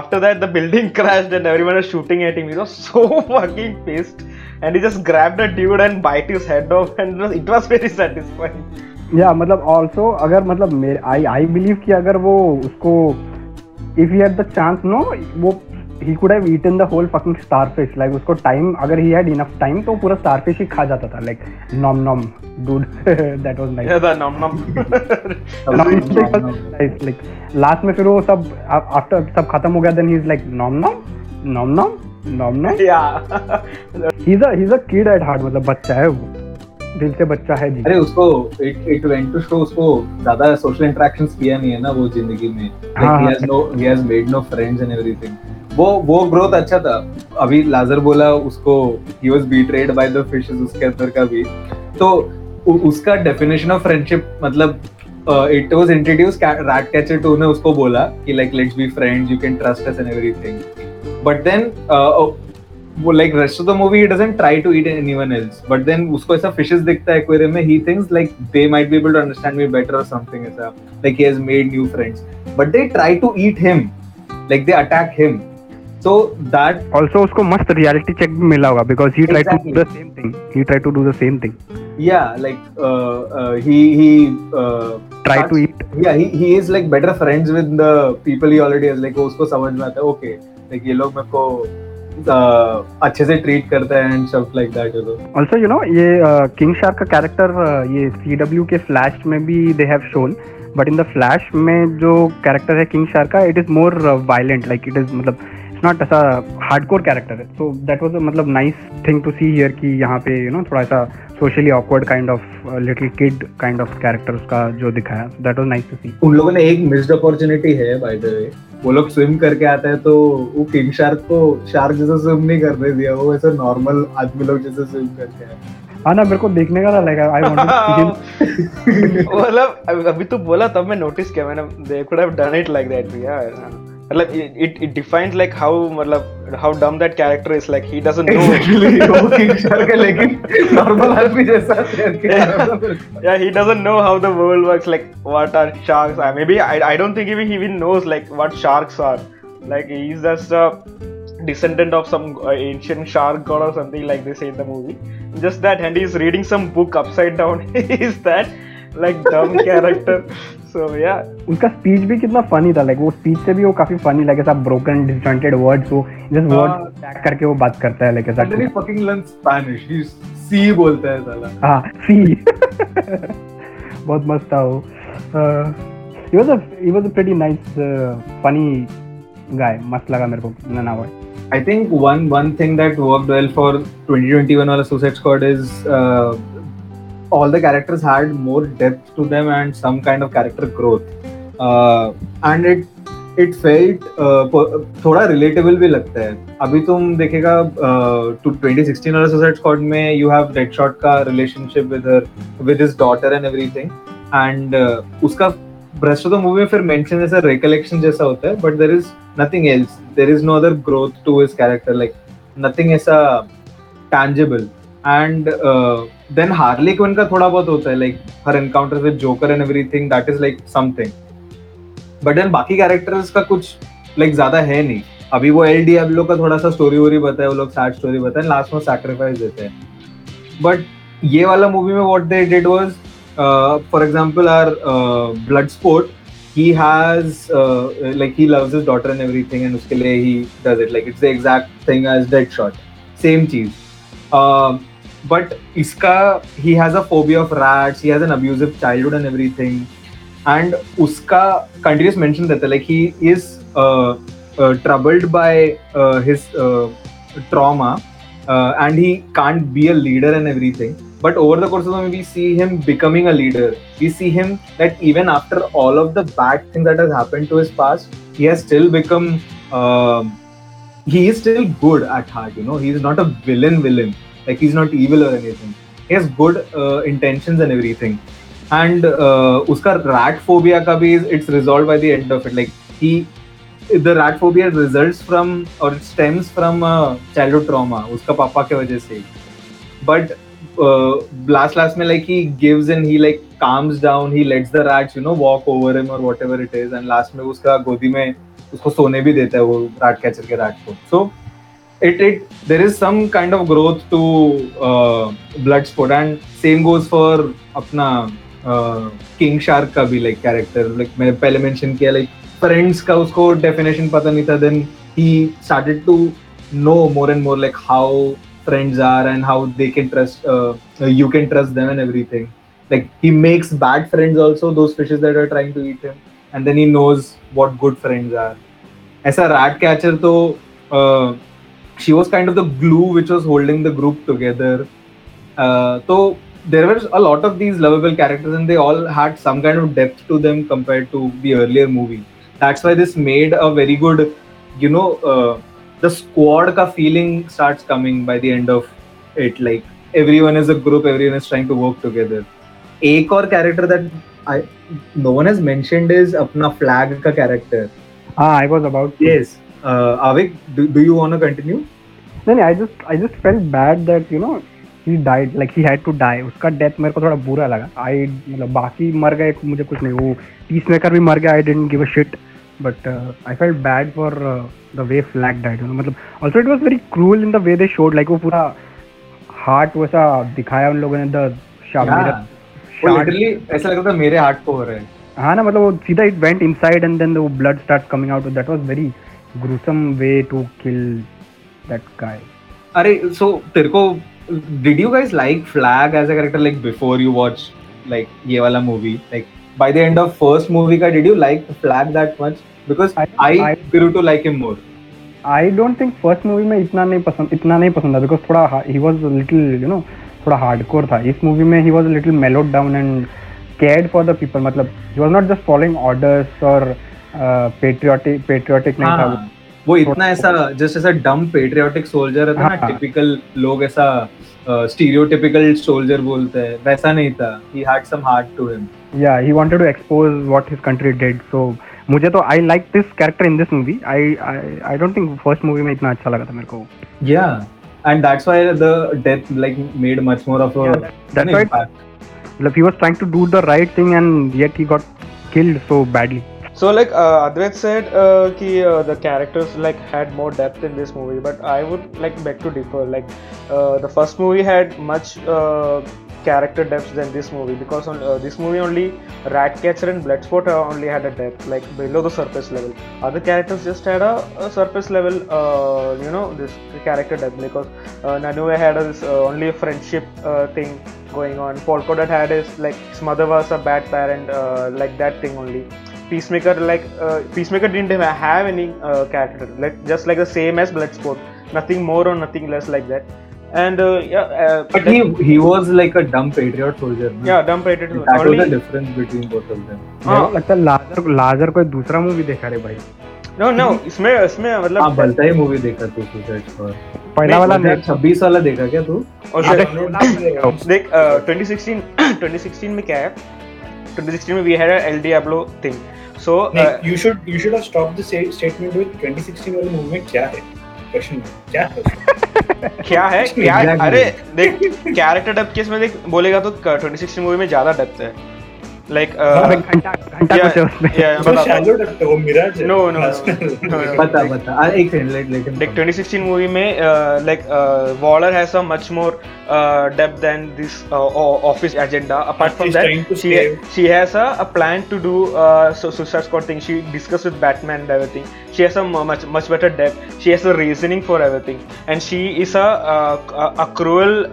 after that the building crashed and everyone was shooting at him he was so fucking pissed and he just grabbed a dude and bite his head off and it was very satisfying या मतलब also अगर मतलब आई I believe कि अगर वो उसको if you had the chance no वो he could have eaten the whole fucking starfish like उसको टाइम अगर ही हैड इनफ टाइम तो पूरा स्टारफिश ही खा जाता था like nom nom dude that was nice the nom nom nice like last में फिर वो सब आफ्टर सब खत्म हो गया then he is like nom nom nom nom nom nom या he is a he is a kid at heart मतलब बच्चा है वो दिल से बच्चा है जी अरे उसको it it went to show उसको ज्यादा सोशल इंटरेक्शंस किया नहीं है ना वो जिंदगी में he has no he has made no friends and everything वो वो ग्रोथ अच्छा था अभी लाजर बोला उसको he was betrayed by the fishes उसके अंदर का भी तो उ, उसका डेफिनेशन ऑफ फ्रेंडशिप मतलब it was introduce rat catcher to ने उसको बोला कि like let's be friends you can trust us and everything but then वो like rest of the movie he doesn't try to eat anyone else but then उसको ऐसा fishes दिखता है aquarium में he thinks like they might be able to understand me better और something ऐसा like he has made new friends but they try to eat him like they attack him so that also उसको मस्त reality check भी मिला होगा because he tried exactly. to do the same thing he tried to do the same thing yeah like uh, uh, he he uh, try to eat yeah he he is like better friends with the people he already has like उसको समझ में आता है okay like ये लोग मेरे को अच्छे से ट्रीट करता है and stuff like that you know also you know ये किंग शार्क का कैरेक्टर ये सीडब्ल्यू के फ्लैश में भी they have shown but in the Flash में जो कैरेक्टर है किंग शार्क का it is more violent like it is मतलब इट्स नॉट ऐसा हार्डकोर कैरेक्टर है सो दैट वाज मतलब nice thing to see here कि यहाँ पे यू नो थोड़ा सा socially awkward kind of little kid kind of character उसका जो दिखाया that was nice to see उन लोगों ने एक मिस्ड अपॉर्चुनिटी है बाय द वे वो लोग स्विम करके आते हैं तो वो किंग शार्क को शार्क जैसा स्विम नहीं करने दिया वो ऐसे नॉर्मल आदमी लोग जैसे स्विम करके आए हाँ ना मेरे को देखने का लगा I want to see him मतलब अभी तो बोला तब मैं नोटिस किया मैंने they could have done it like that भी यार मतलब it it defiance like how मतलब how dumb that character is like he doesn't know Exactly, वो किंग शार्क है लेकिन नॉर्मल आदमी जैसा तैर के आ रहा था। yeah he doesn't know how the world works like what are sharks are maybe I, I don't think even he even knows like what sharks are like he's just a descendant of some uh, ancient shark god or something like they say in the movie just that and he's reading some book upside down is that like dumb character सो भैया उसका speech भी कितना funny था like वो speech से भी वो काफी फनी लगे सब ब्रोकन डिस्टॉन्टेड वर्ड्स वो जस्ट वर्ड टैग करके वो बात करता है लाइक ऐसा फकिंग लर्न स्पैनिश ही सी बोलता है साला हां सी बहुत मस्त था वो he was a he was a pretty nice funny guy मस्त लगा मेरे को नना वाई I think one one thing that worked well for 2021 wala Suicide Squad is uh, all the characters had more depth to them and some kind of character growth uh, and it it felt थोड़ा relatable भी लगता है अभी तुम देखेगा two twenty Suicide Squad में you have Deadshot का relationship with her with his daughter and everything and उसका ब्रस्ट ऑफ द मूवी में फिर मेंशन जैसा रिकलेक्शन जैसा होता है but there is nothing else there is no other growth to his character like nothing ऐसा tangible and then Harley Quinn का थोड़ा बहुत होता है like her encounter with Joker and everything that is like something but then बाकी characters का कुछ like ज्यादा है नहीं अभी वो एल डी लोग का थोड़ा सा स्टोरी वोरी बताए वो लोग सैड स्टोरी बताए लास्ट में सैक्रीफाइस देते हैं बट ये वाला मूवी में what they did was for example R Bloodsport he has like he loves his daughter and everything and उसके लिए he does it like it's the exact thing as Deadshot same चीज but iska he has a phobia of rats he has an abusive childhood and everything and uska continuous mention that like he is uh, uh, troubled by uh, his uh, trauma uh, and he can't be a leader and everything but over the course of the movie we see him becoming a leader we see him that even after all of the bad things that has happened to his past he has still become um, he is still good at heart you know he is not a villain villain Like he's not evil or anything. He has good uh, intentions and everything. And uh, uska rat phobia ka bhi is it's resolved by the end of it. Like he the rat phobia results from or it stems from uh, childhood trauma uska papa ke wajah se but uh, last last mein like he gives in he like calms down he lets the rats you know walk over him or whatever it is and last mein uska godi mein usko sone bhi deta hai wo rat catcher ke rat ko so it it there is some kind of growth to uh, blood Bloodsport, and same goes for apna uh, king shark ka bhi like character like maine pehle mention kiya like friends ka usko definition pata nahi tha then he started to know more and more like how friends are and how they can trust uh, you can trust them and everything like he makes bad friends also those fishes that are trying to eat him and then he knows what good friends are ऐसा rat catcher तो she was kind of the glue which was holding the group together. Uh, so there were a lot of these lovable characters, and they all had some kind of depth to them compared to the earlier movie. That's why this made a very good, you know, uh, the squad ka feeling starts coming by the end of it. Like everyone is a group, everyone is trying to work together. A core character that I no one has mentioned is Apna Flag ka character. Ah, I was about to. Yes. uh, Avik, do, do you want to continue? नहीं नहीं I just I just felt bad that you know he died like he had to die उसका death मेरे को थोड़ा बुरा लगा आई मतलब बाकी मर गए मुझे कुछ नहीं वो पीस मेकर भी मर गया I didn't give a shit but I felt bad for the way Flag died मतलब also it was very cruel in the way they showed like वो पूरा हार्ट वैसा दिखाया उन लोगों ने द ऐसा लग रहा था मेरे हार्ट को हो रहा है हाँ ना मतलब वो सीधा it went inside and then वो blood start coming out that was very gruesome way to kill that guy. Are so Tirko, did you guys like Flag as a character like before you watched like ये वाला movie? Like by the end of first movie ka, did you like Flag that much? Because I, I, I grew to like him more. I don't think first movie में इतना नहीं पसंद इतना नहीं पसंद था बिकॉज थोड़ा he was little you know थोड़ा हार्डकोर था इस मूवी में he was little mellowed down and cared for the people मतलब he was not just following orders और पेट्रियोटिक पेट्रियोटिक नहीं था हाँ। वो इतना ऐसा जस्ट ऐसा डम पेट्रियोटिक सोल्जर था ना टिपिकल हाँ। लोग ऐसा स्टीरियोटिपिकल सोल्जर बोलते हैं वैसा नहीं था he had some heart to him या he wanted to expose what his country did so मुझे तो I like this character in this movie I I don't think first movie में इतना अच्छा लगा था मेरे को या and that's why the death like made much more of a that's why मतलब he was trying to do the right thing and yet he got killed so badly So like uh, Advait said, uh, ki, uh, the characters like had more depth in this movie, but I would like beg to differ. Like uh, the first movie had much uh, character depth than this movie because on uh, this movie only Ratcatcher and Bloodsport uh, only had a depth like below the surface level. Other characters just had a, a surface level, uh, you know, this character depth because uh, Nanue had this uh, only friendship uh, thing going on. Polka had his like his mother was a bad parent, uh, like that thing only. Peacemaker like uh, Peacemaker didn't have any uh, character like just like the same as Bloodsport, nothing more or nothing less like that. And uh, yeah, but like, he he was like a dumb patriot soldier. Na? Yeah, dumb patriot. Soldier. That Only... was the difference between both of them. हाँ लगता है लाजर लाजर कोई दूसरा movie देखा रे भाई. No no इसमें इसमें मतलब हाँ बलता ही मूवी देखा तू सुसाइड स्क्वाड. पहला वाला नेट 26 वाला देखा क्या तू? और देख 2016 2016 में क्या है? 2016 में we had L D एब्लो thing so you should you should have stop the statement with 2016 वाली मूवमेंट क्या है क्वेश्चन क्या क्या है क्या अरे देख कैरेक्टर डब के में देख बोलेगा तो 2016 मूवी में ज्यादा डेप्थ है Like uh, like 2016 movie mein uh, like uh, Waller has a much more depth than this office agenda. Apart from that, she has a plan to do Suicide Squad thing. She discussed with Batman and everything. She has a much better depth. She has a reasoning for everything, and she is a cruel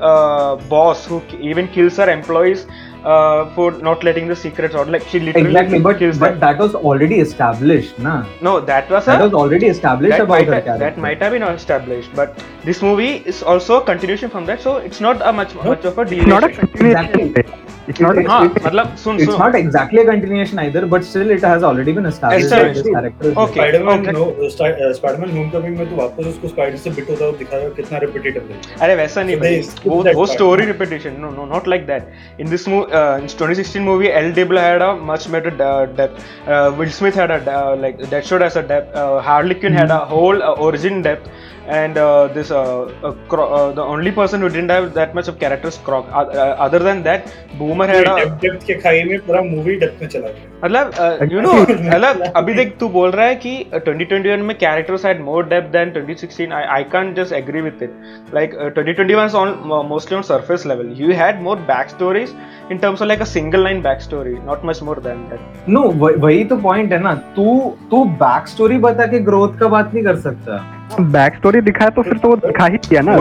boss who even kills her employees uh, for not letting the secrets out. Like she literally exactly, but, but them. that was already established, na? No, that was that a, was already established about might, her character. That might have been established, but this movie is also a continuation from that, so it's not a much no, much of a deal. Not a continuation. Exactly. It's not. It, हाँ, it, मतलब सुन It's सुन. not exactly a continuation either, but still it has already been established that this character. Okay. Spider-Man no, uh, Spider-Man Homecoming में तो वापस उसको spider से bit होता हुआ दिखाया कितना रिपीटेटिव है. अरे वैसा नहीं भाई. वो वो story repetition No, no, not like that. In this movie, uh, in 2016 movie, l Diablo had a much better uh, depth. Uh, Will Smith had a uh, like Deadshot as a depth. Uh, Harley Quinn mm-hmm. had a whole uh, origin depth. and uh, this uh, uh, the only person who didn't have that much of character is Croc. other than that, Boomer had a depth के खाई में पूरा movie depth में चला गया. मतलब you know मतलब अभी देख तू बोल रहा है कि 2021 में characters had more depth than 2016. I I can't just agree with it. Like uh, 2021 is on mostly on surface level. You had more backstories in terms of like a single line backstory, not much more than that. No, वही तो point है ना. तू तू backstory बता के growth का बात नहीं कर सकता. बैक स्टोरी दिखाया तो फिर तो वो दिखा ही दिया ना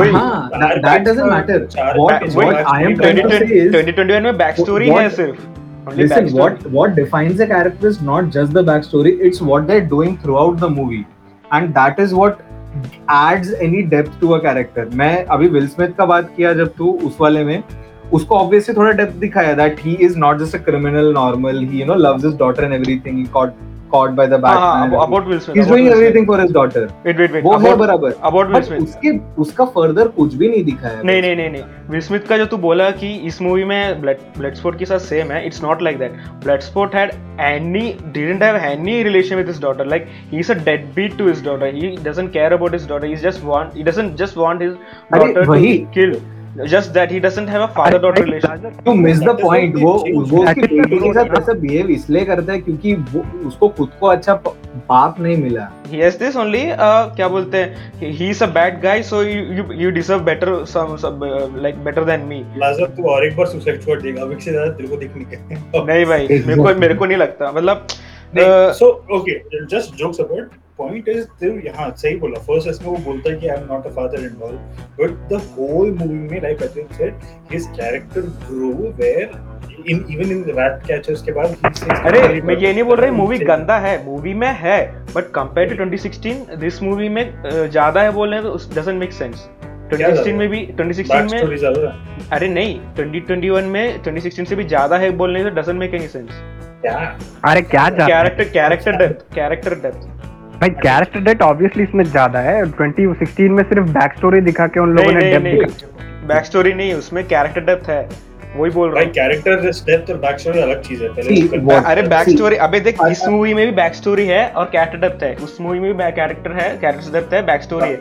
that doesn't matter what what I am 2021 में बैक स्टोरी है सिर्फ Listen, what what defines a character is not just the backstory; it's what they're doing throughout the movie, and that is what adds any depth to a character. मैं अभी Will Smith का बात किया जब तू उस वाले में उसको ऑब्वियसली थोड़ा डेप्थ दिखाया that he is not just a criminal normal he you know loves his daughter and everything he caught caught by the Batman. हाँ, about Will Smith. He's doing everything for his daughter. Wait wait wait. वो about, है बराबर. About Will Smith. उसके उसका further कुछ भी नहीं दिखा है. नहीं नहीं नहीं नहीं. Will Smith का जो तू बोला कि इस मूवी में Bloodsport के साथ same है. It's not like that. Bloodsport had any didn't have any relation with his daughter. Like he is a deadbeat to his daughter. He doesn't care about his daughter. He just want he doesn't just want his daughter to kill. just that he doesn't have a father daughter relationship you miss the point वो वो उसकी बेटी के साथ ऐसा behave इसलिए करता है क्योंकि वो उसको खुद को अच्छा बाप नहीं मिला he has this only uh, क्या बोलते हैं he is a bad guy so you you, deserve better some, some uh, like better than me लाजर तू और एक बार सुसाइड छोड़ देगा अभी से ज्यादा तेरे को दिखने के नहीं भाई मेरे को मेरे को नहीं लगता मतलब so okay just jokes about point is there yeah सही बोला फर्स्ट इसमें वो बोलता है कि I am not a father in involved but the whole movie में like like said his character grow where in even in the rat catchers के बाद he says अरे मैं ये नहीं बोल रहा मूवी गंदा है मूवी में है but compare to 2016 this movie में ज्यादा है बोलने तो डजंट मेक सेंस 2016 में भी 2016 में अरे नहीं 2021 में 2016 से भी ज्यादा है बोलने तो डजंट मेक एनी सेंस क्या अरे क्या character character depth character depth भाई कैरेक्टर डेट ऑब्वियसली इसमें ज्यादा है 2016 में सिर्फ बैक स्टोरी दिखा के उन लोगों ने डेप्थ दिखा बैक स्टोरी नहीं उसमें कैरेक्टर डेप्थ है वही बोल रहा हूँ कैरेक्टर और बैक स्टोरी अलग चीज है पहले तो अरे बैक स्टोरी अबे देख इस मूवी में भी बैक स्टोरी है और कैरेक्टर डेप्थ है उस मूवी में भी कैरेक्टर है कैरेक्टर डेप्थ है बैक स्टोरी है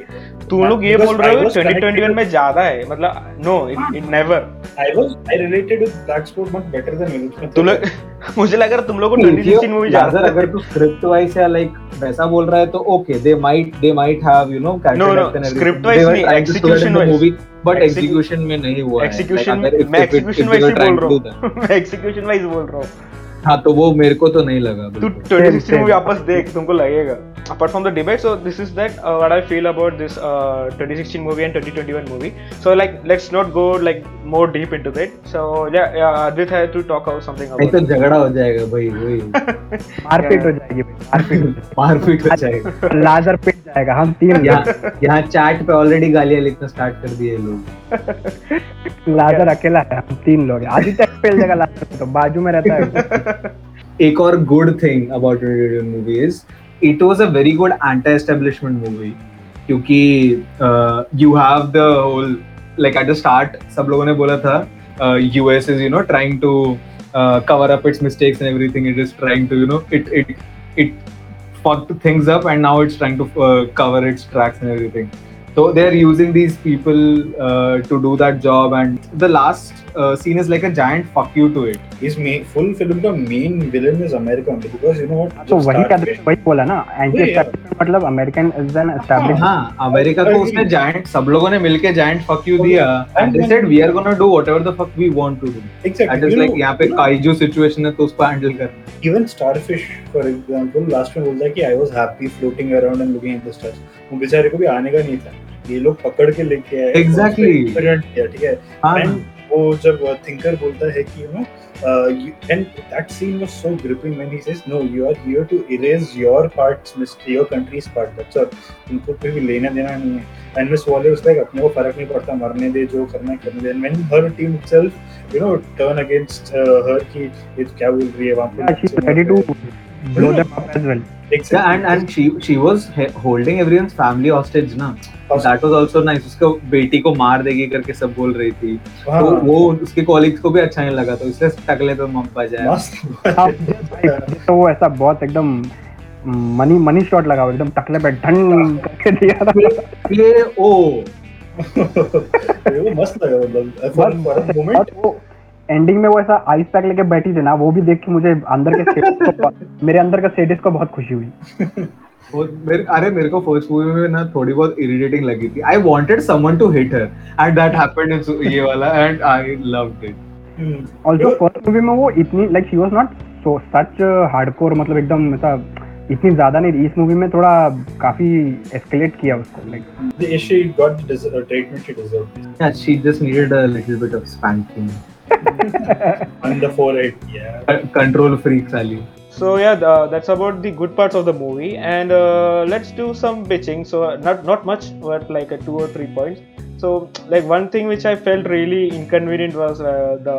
तुम हाँ, लोग ये बोल रहे हो ट्वेंटी ट्वेंटी वन में ज्यादा है मतलब no it never I was I related with back story much better than तुम लोग मुझे लग रहा तुम लोगों को ट्वेंटी सिक्सटीन मूवी ज्यादा अगर तू स्क्रिप्ट वाइज या लाइक वैसा बोल रहा है तो okay they might they might have you know character no no script wise नहीं एग्जीक्यूशन वाइज बट एग्जीक्यूशन में नहीं हुआ एग्जीक्यूशन मैं एग्जीक्यूशन वाइज बोल रहा हूं मैं एग्जीक्यूशन वाइज बोल रहा हूं हां तो वो मेरे को तो नहीं लगा तू 2016 मूवी वापस देख तुमको लगेगा apart from the debate so this is that uh, what i feel about this uh, 2016 movie and 2021 movie so like let's not go like more deep into that so yeah, yeah advit had to talk about something नहीं about तो झगड़ा हो जाएगा भाई वही मारपीट हो जाएगी भाई मारपीट हो मारपीट हो जाएगा जाएगी लाजर पिट जाएगा हम तीन यहाँ यहाँ चैट पे ऑलरेडी गालियां लिखना स्टार्ट कर दिए लोग लाजर अकेला है हम तीन लोग हैं आदित्य फेल जाएगा लाजर पे तो बाजू में रहता है एक और good thing about movie is it was a very good anti establishment movie क्योंकि you have the whole like at the start सब लोगों ने बोला था US is you know trying to cover up its mistakes and everything it is trying to you know it it it fucked things up and now it's trying to uh, cover its tracks and everything so they're using these people uh, to do that job and the last uh, scene is like a giant fuck you to it His main full film का main villain is America only because you know what? तो जब वही का Starfish- वही बोला ना anti वही है। मतलब अमेरिकन इज एन एस्टैब्लिश हाँ अमेरिका को उसने जायंट सब लोगों ने मिलके जायंट फक यू दिया and they said we are gonna do whatever the fuck we want to do Exactly. That is You like know, यहाँ पे काइजू सिचुएशन है तो उसको हैंडल करना है even Starfish, for example, last में बोलता है कि I was happy floating around and looking at the stars. वो बेचारे को भी आने का नहीं था ये लोग पकड़ के लेके आए एग्जैक्टली ठीक है हाँ। वो जब थिंकर uh, बोलता है कि you know and that scene was so gripping when he says no you are here to erase your parts your country's part that's all उनको कोई भी लेना देना नहीं है एंड मिस अपने को फर्क नहीं पड़ता मरने दे जो करना है करने दे when her team itself you know turn against her क्या बोल रही है वहां पे blow them up as well. Exactly. Yeah, and and she she was holding everyone's family hostage ना. That was also nice. उसको बेटी को मार देगी करके सब बोल रही थी. तो वो उसके colleagues को भी अच्छा नहीं लगा तो इसलिए टकले पे मम्मा जाए. तो वो ऐसा बहुत एकदम मनी मनी शॉट लगा एकदम टकले पे ढंग करके दिया था ये ओ वो मस्त लगा मतलब फॉर मोमेंट एंडिंग में वो ऐसा आइस पैक लेके बैठी थी ना वो भी देख के मुझे अंदर के को, मेरे अंदर का स्टेटस को बहुत खुशी हुई मेरे, अरे मेरे को फर्स्ट मूवी में ना थोड़ी बहुत इरिटेटिंग लगी थी I wanted someone to hit her and that happened in ये वाला and I loved it also first movie में वो इतनी like she was not so such hardcore मतलब एकदम ऐसा इतनी ज्यादा नहीं इस मूवी में थोड़ा काफी एस्केलेट किया उसको like the issue got the treatment she deserved या she just needed a little bit of spanking Under the Yeah. Uh, control freak, Sally. So yeah, the, uh, that's about the good parts of the movie, and uh, let's do some bitching. So uh, not not much, but like a two or three points. So like one thing which I felt really inconvenient was uh, the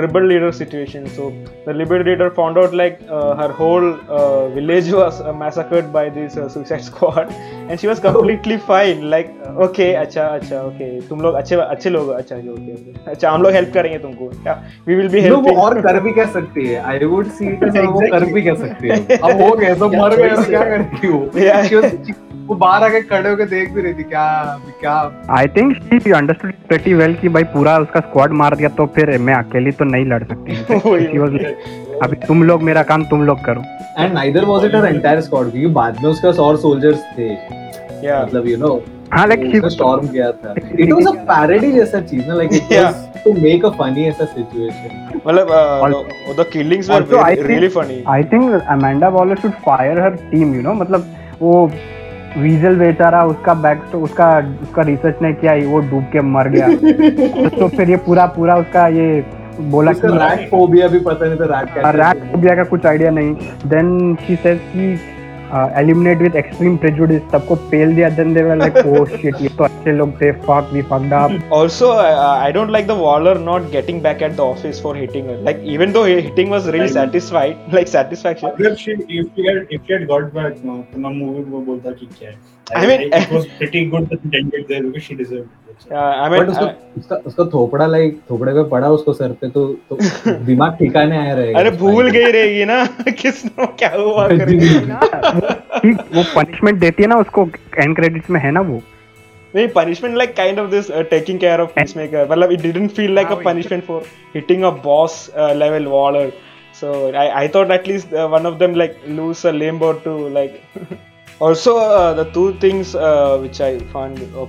rebel leader situation. So the rebel leader found out like uh, her whole uh, village was uh, massacred by this uh, suicide squad, and she was completely fine. Like okay, अच्छा अच्छा okay, तुम लोग अच्छे अच्छे लोग हो, अच्छा okay, okay. अच्छा हम लोग हेल्प करेंगे तुमको. Yeah, we will be No, वो helping. और कर भी क्या सकती है आई वुड सी इट वो Exactly. कर भी क्या सकती है अब हो गए सब क्या मर गए choice तो क्या है? करेगी वो Yeah. वो बाहर आके खड़े होके देख भी रही थी क्या क्या I think she understood pretty well कि भाई पूरा उसका स्क्वाड मार दिया तो फिर मैं अकेली तो नहीं लड़ सकती शी वाज अभी तुम लोग मेरा काम तुम लोग करो and neither was it her entire squad क्योंकि बाद में उसके और सोल्जर्स थे yeah. मतलब यू नो हां लाइक शी स्टॉर्म गया था इट वाज अ पैरोडी जैसा चीज ना like it was to make a funny ऐसा सिचुएशन मतलब the killings were really funny I think Amanda Waller should fire her team you know मतलब वो वीजल बेचारा उसका बैक तो उसका उसका रिसर्च नहीं किया वो डूब के मर गया तो फिर ये पूरा पूरा उसका ये बोला कि रैट फोबिया भी पता नहीं था रैट रैट फोबिया का कुछ आइडिया नहीं देन शी सेज कि एलिमिनेट विद एक्सट्रीम प्रेजुडिस सबको पेल दिया then they were like oh shit ये तो अच्छे लोग थे fuck we fucked up also I don't like the Waller not getting back at the office for hitting like even though hitting was really satisfied like satisfaction अगर she if you get got back ना तो मैं movie को बोलता कि क्या है I, I mean, it was pretty good that she get there because she deserved it. Yeah, I mean, उसका, उसका उसका थोपड़ा लाइक थोपड़े पे पड़ा उसको सर पे तो, तो दिमाग ठिकाने आया रहेगा अरे भूल गई रहेगी ना किसने क्या हुआ करेगी वो पनिशमेंट देती है ना उसको एंड क्रेडिट्स में है ना वो नहीं punishment like kind of this taking care of peace मतलब it didn't feel like a punishment for hitting a boss level Waller so I I thought at least one of them like lose a limb too like also uh, the two things uh, which i found uh,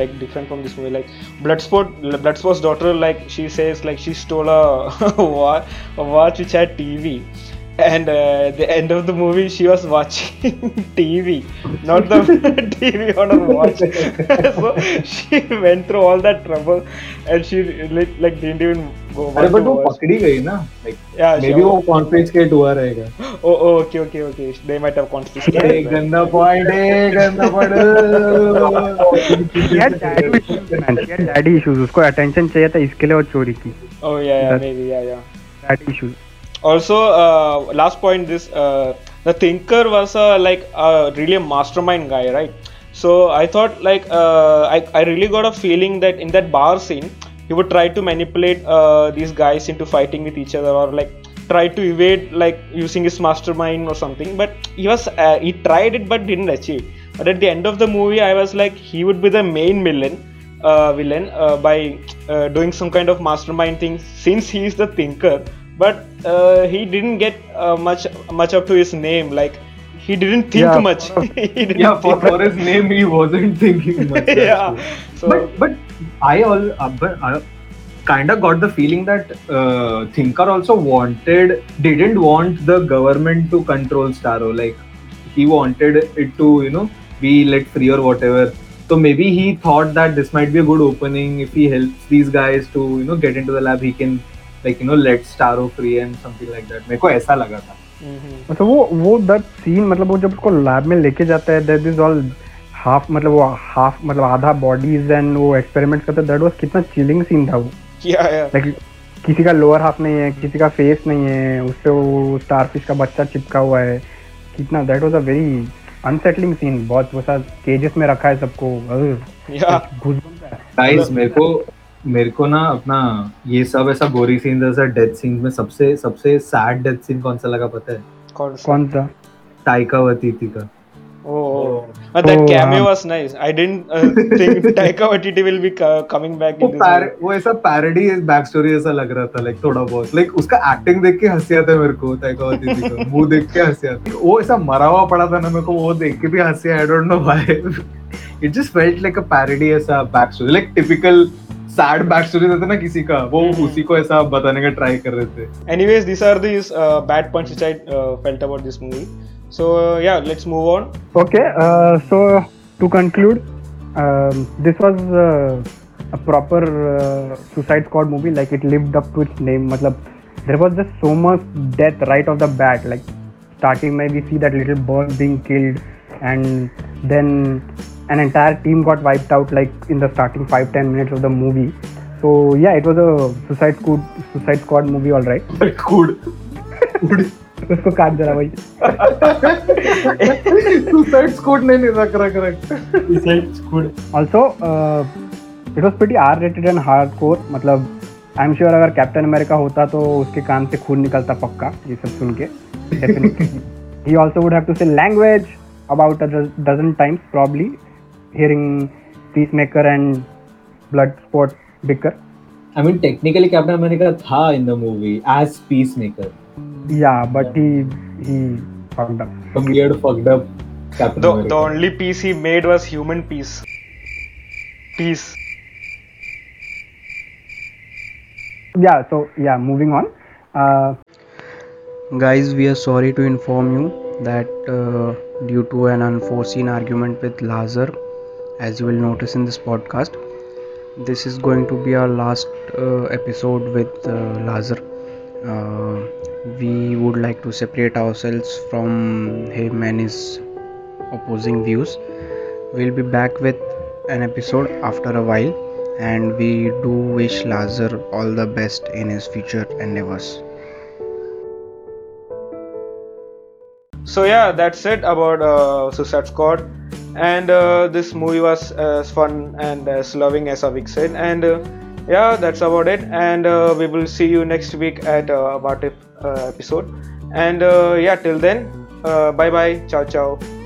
like different from this movie like bloodsport bloodsport's daughter like she says like she stole a, watch, a watch which had tv and uh, the end of the movie she was watching tv not the tv on her watch so she went through all that trouble and she like didn't even अरे but वो पकड़ी गई ना like maybe वो conference के हुआ रहेगा oh O okay okay okay they might have conference ए गंदा पॉइंट है गंदा पॉइंट यार डैडी इश्यूज मैन यार डैडी इश्यूज उसको अटेंशन चाहिए था इसके लिए और चोरी की oh yeah yeah maybe या या daddy issues also last point this the thinker was a like a really a mastermind guy so i thought like uh, I, I really got a feeling that in that bar scene he would try to manipulate uh, these guys into fighting with each other or like try to evade like using his mastermind or something but he was uh, he tried it but didn't achieve but at the end of the movie i was like he would be the main villain uh, villain uh, by uh, doing some kind of mastermind thing since he is the thinker but uh, he didn't get much much up to his name like he didn't think yeah, much. For, didn't yeah, for, for his name, he wasn't thinking much. yeah. So. But, but I all uh, but I kind of got the feeling that uh, Thinker also wanted didn't want the government to control Starro. Like he wanted it to you know be let free or whatever. So maybe he thought that this might be a good opening. If he helps these guys to you know get into the lab, he can like you know let Starro free and something like that. मेरे को ऐसा लगा था. Mhm. मतलब वो वो that scene मतलब वो जब उसको लैब में लेके जाता है दैट इज ऑल हाफ मतलब वो हाफ मतलब आधा बॉडीज एंड वो एक्सपेरिमेंट करते दैट वाज कितना चिलिंग सीन था वो या या लाइक किसी का लोअर हाफ नहीं है किसी का फेस नहीं है उससे वो स्टारफिश का बच्चा चिपका हुआ है कितना that was a very unsettling scene बहुत वो सा केजेस में रखा है सबको घुस गाइस मेरे को मेरे को ना अपना ये सब ऐसा गोरी सीन जैसा डेथ सीन में सबसे सबसे सैड डेथ सीन कौन सा लगा पता है कौन सा टाइका वतीती का Oh, oh. that oh, cameo wow. was nice. I didn't uh, think Taika Waititi will be uh, coming back in पार, वो ऐसा parody इस backstory ऐसा लग रहा था like थोड़ा बहुत like उसका acting देख के हंसी आता मेरे को टाइका वाइटिटी का मुंह देख के हंसी आती वो ऐसा मरा हुआ पड़ा था ना मेरे को वो देख के भी हंसी I don't know why it just felt like a parody ऐसा backstory like typical sad back story देते ना किसी का वो hmm. उसी को ऐसा बताने का ट्राई कर रहे थे anyways this are this bad punch which I felt about this movie So uh, yeah, let's move on. Okay. Uh, so to conclude, um, this was uh, a proper uh, Suicide Squad movie. Like it lived up to its name. Matlab, there was just so much death right off the bat. Like starting, maybe we see that little boy being killed, and then an entire team got wiped out. Like in the starting five ten minutes of the movie. So yeah, it was a Suicide Squad Suicide Squad movie, all right. Good. उसको काट रहा भाई suicide स्कूड नहीं नहीं रख रख रख Suicide Squad also it was pretty R rated and hardcore मतलब आई एम श्योर अगर कैप्टन अमेरिका होता तो उसके कान से खून निकलता पक्का ये सब सुन के ही also would have to say language about a dozen times probably hearing Peacemaker and Bloodsport beaker I mean technically Captain America था in the movie as Peacemaker Yeah, but he he fucked up. The fucked up. the, the only piece he made was human piece. Peace. Yeah. So yeah, moving on. Uh, Guys, we are sorry to inform you that uh, due to an unforeseen argument with Lazar, as you will notice in this podcast, this is going to be our last uh, episode with uh, Lazar. Uh, we would like to separate ourselves from him and his opposing views we'll be back with an episode after a while and we do wish lazar all the best in his future endeavors so yeah that's it about uh, suicide squad and uh, this movie was as fun and as loving as avik said and uh, yeah that's about it and uh, we will see you next week at uh, about if uh, episode and uh, yeah till then uh, bye bye ciao ciao